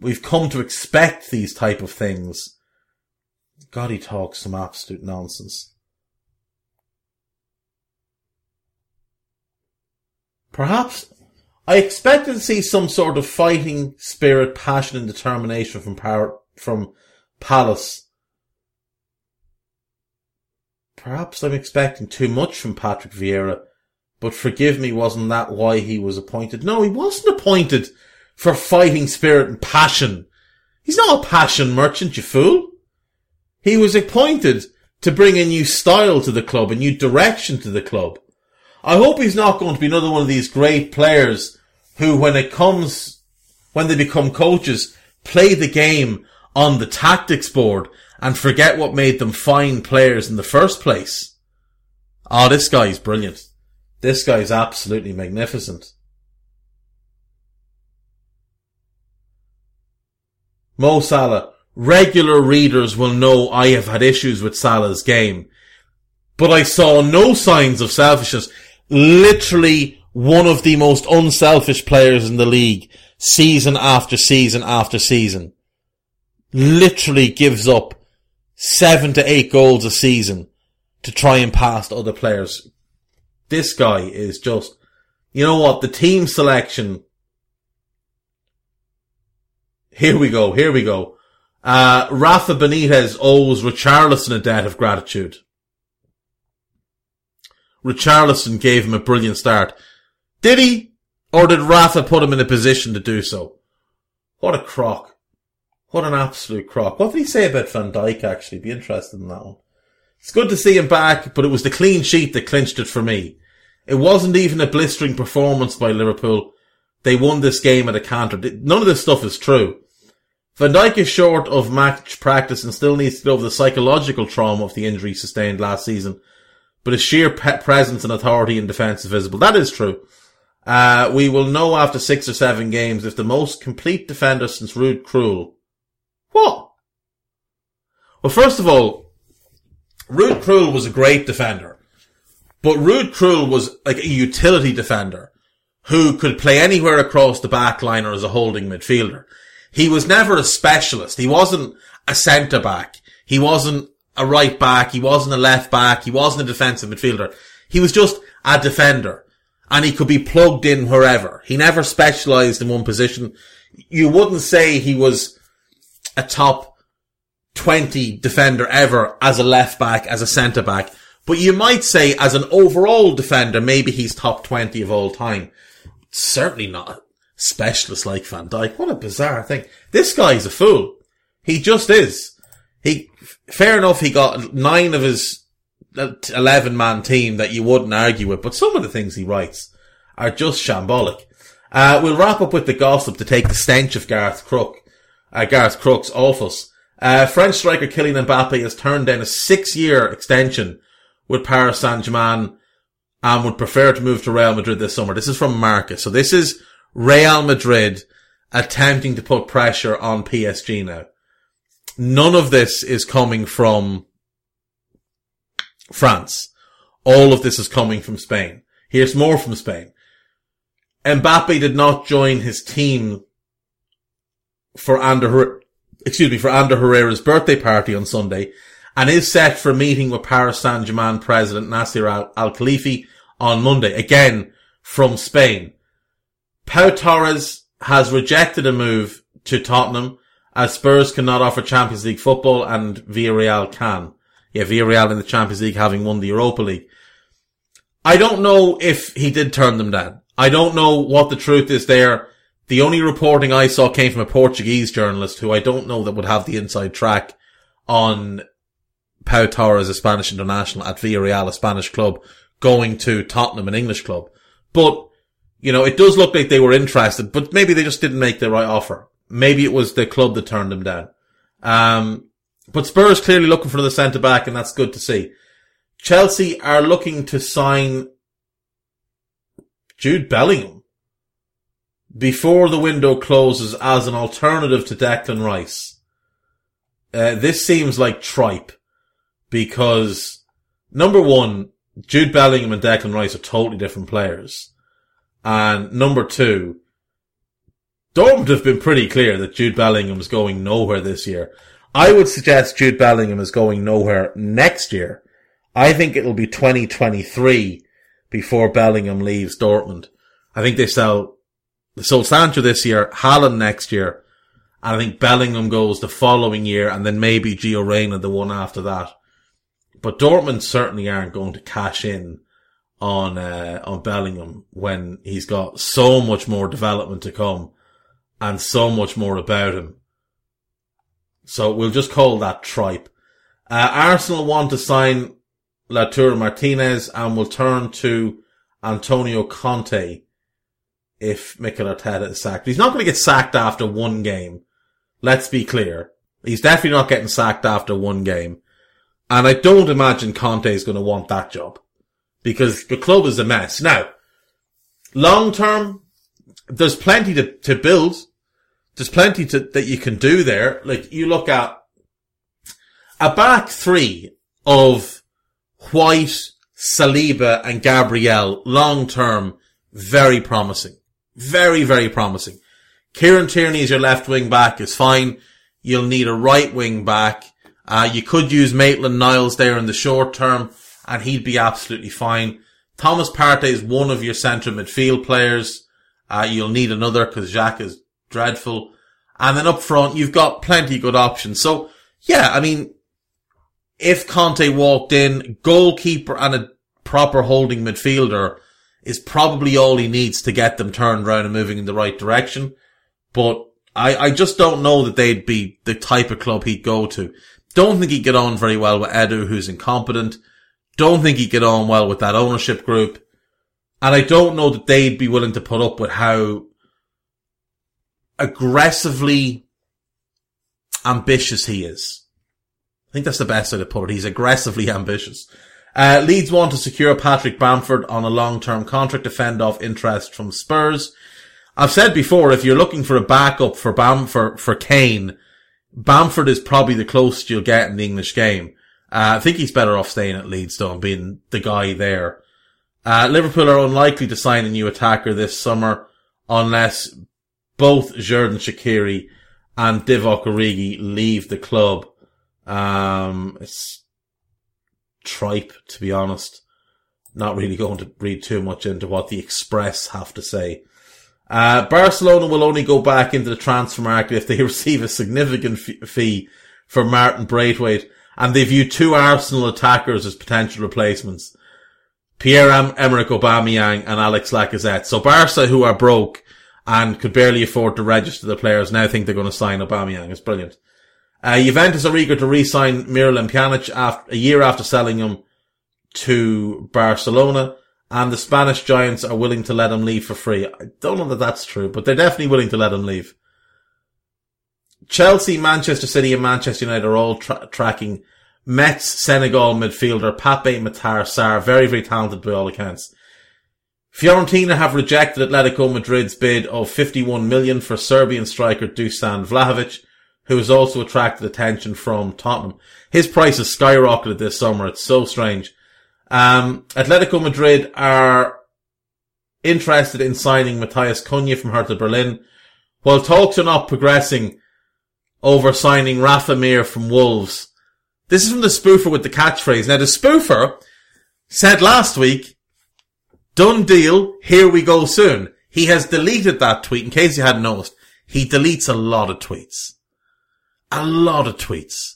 we've come to expect these type of things. God, he talks some absolute nonsense. Perhaps I expected to see some sort of fighting spirit, passion and determination from Par- from Palace. Perhaps I'm expecting too much from Patrick Vieira, but forgive me, wasn't that why he was appointed? No, he wasn't appointed for fighting spirit and passion. He's not a passion merchant, you fool. He was appointed to bring a new style to the club, a new direction to the club. I hope he's not going to be another one of these great players who, when it comes, when they become coaches, play the game on the tactics board and forget what made them fine players in the first place. Oh, this guy's brilliant. This guy's absolutely magnificent. Mo Salah. Regular readers will know I have had issues with Salah's game, but I saw no signs of selfishness literally one of the most unselfish players in the league season after season after season. Literally gives up seven to eight goals a season to try and pass other players. This guy is just, you know what, the team selection. Here we go, here we go. Uh, Rafa Benitez owes Richarlison a debt of gratitude. Richarlison gave him a brilliant start. Did he? Or did Rafa put him in a position to do so? What a crock. What an absolute crock. What did he say about Van Dijk actually? Be interested in that one. It's good to see him back, but it was the clean sheet that clinched it for me. It wasn't even a blistering performance by Liverpool. They won this game at a canter. None of this stuff is true. Van Dijk is short of match practice and still needs to get over the psychological trauma of the injury sustained last season but his sheer pe- presence and authority in defence is visible. That is true. Uh, we will know after six or seven games if the most complete defender since Ruud Krol. What? Well, first of all, Ruud Krol was a great defender, but Ruud Krol was like a utility defender who could play anywhere across the back line or as a holding midfielder. He was never a specialist. He wasn't a centre back. He wasn't a right back. He wasn't a left back. He wasn't a defensive midfielder. He was just a defender and he could be plugged in wherever. He never specialized in one position. You wouldn't say he was a top 20 defender ever as a left back, as a centre back, but you might say as an overall defender, maybe he's top 20 of all time. Certainly not specialist like Van Dijk. What a bizarre thing. This guy's a fool. He just is. He, fair enough, he got nine of his 11 man team that you wouldn't argue with, but some of the things he writes are just shambolic. Uh, we'll wrap up with the gossip to take the stench of Gareth Crook, uh, Gareth Crook's office. Uh, French striker Kylian Mbappe has turned down a six year extension with Paris Saint-Germain and would prefer to move to Real Madrid this summer. This is from Marcus. So this is Real Madrid attempting to put pressure on PSG now none of this is coming from France. All of this is coming from Spain. Here's more from Spain. Mbappe did not join his team for Ander, excuse me, for Ander Herrera's birthday party on Sunday and is set for a meeting with Paris Saint-Germain president Nasser Al-Khelaifi on Monday. Again, from Spain. Pau Torres has rejected a move to Tottenham as Spurs cannot offer Champions League football and Villarreal can. Yeah, Villarreal in the Champions League having won the Europa League. I don't know if he did turn them down. I don't know what the truth is there. The only reporting I saw came from a Portuguese journalist who I don't know that would have the inside track on Pau Torres, a Spanish international at Villarreal, a Spanish club, going to Tottenham, an English club. But, you know, it does look like they were interested, but maybe they just didn't make the right offer. Maybe it was the club that turned them down. Um, but Spurs clearly looking for the centre back, and that's good to see. Chelsea are looking to sign Jude Bellingham before the window closes as an alternative to Declan Rice. Uh, this seems like tripe because number one, Jude Bellingham and Declan Rice are totally different players. And number two, Dortmund have been pretty clear that Jude Bellingham is going nowhere this year. I would suggest Jude Bellingham is going nowhere next year. I think it'll be 2023 before Bellingham leaves Dortmund. I think they sell, they sold Sancho this year, Haaland next year, and I think Bellingham goes the following year, and then maybe Gio Reyna the one after that. But Dortmund certainly aren't going to cash in on uh, on Bellingham when he's got so much more development to come and so much more about him. So we'll just call that tripe. Uh, Arsenal want to sign Lautaro Martinez and will turn to Antonio Conte if Mikel Arteta is sacked. He's not going to get sacked after one game. Let's be clear. He's definitely not getting sacked after one game. And I don't imagine Conte is going to want that job because the club is a mess. Now, long term, there's plenty to, to build. There's plenty to, that you can do there. Like you look at a back three of White, Saliba and Gabriel long term, very promising. Very, very promising. Kieran Tierney is your left wing back is fine. You'll need a right wing back. Uh, you could use Maitland Niles there in the short term and he'd be absolutely fine. Thomas Partey is one of your centre midfield players. Uh, you'll need another because Xhaka is dreadful. And then up front, you've got plenty good options. So yeah, I mean, if Conte walked in, goalkeeper and a proper holding midfielder is probably all he needs to get them turned around and moving in the right direction. But I, I just don't know that they'd be the type of club he'd go to. Don't think he'd get on very well with Edu, who's incompetent. Don't think he'd get on well with that ownership group. And I don't know that they'd be willing to put up with how aggressively ambitious he is. I think that's the best way to put it. He's aggressively ambitious. Uh, Leeds want to secure Patrick Bamford on a long-term contract to fend off interest from Spurs. I've said before, if you're looking for a backup for Bam, for, for Kane, Bamford is probably the closest you'll get in the English game. Uh, I think he's better off staying at Leeds though and being the guy there. Uh, Liverpool are unlikely to sign a new attacker this summer unless both Xherdan Shaqiri and Divock Origi leave the club. Um, it's tripe, to be honest. Not really going to read too much into what the Express have to say. Uh, Barcelona will only go back into the transfer market if they *laughs* receive a significant fee for Martin Braithwaite, and they view two Arsenal attackers as potential replacements. Pierre-Emerick Aubameyang and Alex Lacazette. So Barca, who are broke and could barely afford to register the players, now think they're going to sign Aubameyang. It's brilliant. Uh, Juventus are eager to re-sign Miralem Pjanic after, a year after selling him to Barcelona and the Spanish giants are willing to let him leave for free. I don't know that that's true, but they're definitely willing to let him leave. Chelsea, Manchester City and Manchester United are all tra- tracking Metz Senegal midfielder Pape Matar Sarr, very, very talented by all accounts. Fiorentina have rejected Atletico Madrid's bid of 51 million for Serbian striker Dusan Vlahovic, who has also attracted attention from Tottenham. His price has skyrocketed this summer. It's so strange. Um, Atletico Madrid are interested in signing Matheus Cunha from Hertha Berlin, while talks are not progressing over signing Rafa Mir from Wolves. This is from the spoofer with the catchphrase. Now the spoofer said last week, done deal, here we go soon. He has deleted that tweet in case you hadn't noticed. He deletes a lot of tweets. A lot of tweets.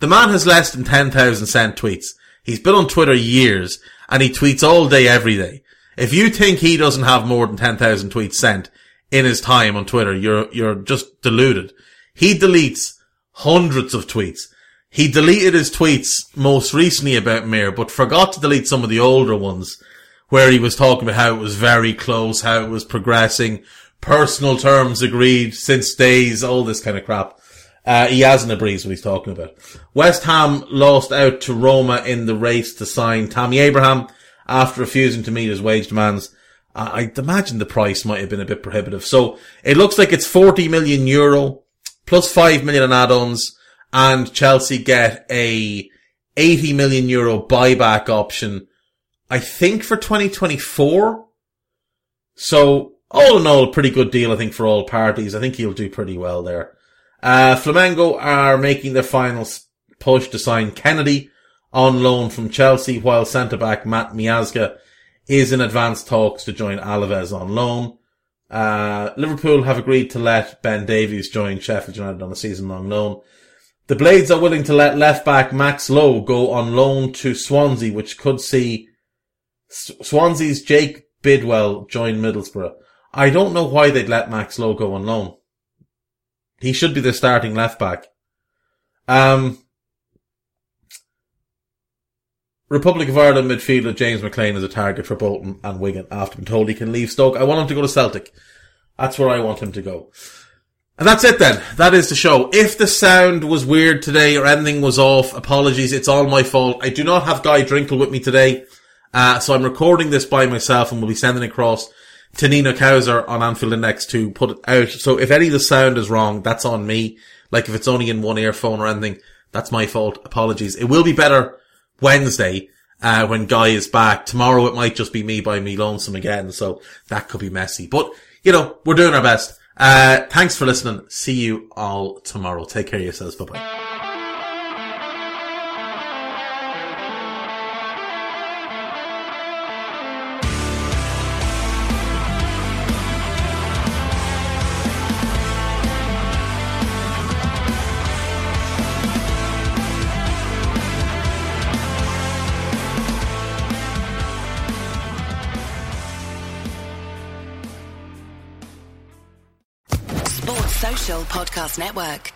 The man has less than 10,000 sent tweets. He's been on Twitter years and he tweets all day, every day. If you think he doesn't have more than 10,000 tweets sent in his time on Twitter, you're, you're just deluded. He deletes hundreds of tweets. he deleted his tweets most recently about Mir, but forgot to delete some of the older ones where he was talking about how it was very close, how it was progressing, personal terms agreed since days, all this kind of crap. Uh, he hasn't breeze what he's talking about. West Ham lost out to Roma in the race to sign Tammy Abraham after refusing to meet his wage demands. Uh, I'd imagine the price might have been a bit prohibitive. So it looks like it's 40 million euro plus 5 million in add-ons and Chelsea get a 80 million euro buyback option, I think for 2024. So all in all, pretty good deal, I think, for all parties. I think he'll do pretty well there. Uh, Flamengo are making their final push to sign Kennedy on loan from Chelsea, while centre back Matt Miazga is in advanced talks to join Alaves on loan. Uh, Liverpool have agreed to let Ben Davies join Sheffield United on a season long loan. The Blades are willing to let left back Max Lowe go on loan to Swansea, which could see Swansea's Jake Bidwell join Middlesbrough. I don't know why they'd let Max Lowe go on loan. He should be the starting left back. Um, Republic of Ireland midfielder James McLean is a target for Bolton and Wigan after being told he can leave Stoke. I want him to go to Celtic. That's where I want him to go. And that's it then. That is the show. If the sound was weird today or anything was off, apologies. It's all my fault. I do not have Guy Drinkle with me today. Uh, so I'm recording this by myself and we'll be sending it across to Nina Kauser on Anfield Index to put it out. So if any of the sound is wrong, that's on me. Like if it's only in one earphone or anything, that's my fault. Apologies. It will be better Wednesday, uh, when Guy is back. Tomorrow it might just be me by me lonesome again. So that could be messy, but you know, we're doing our best. Uh, thanks for listening. See you all tomorrow. Take care of yourselves. Bye bye. Network.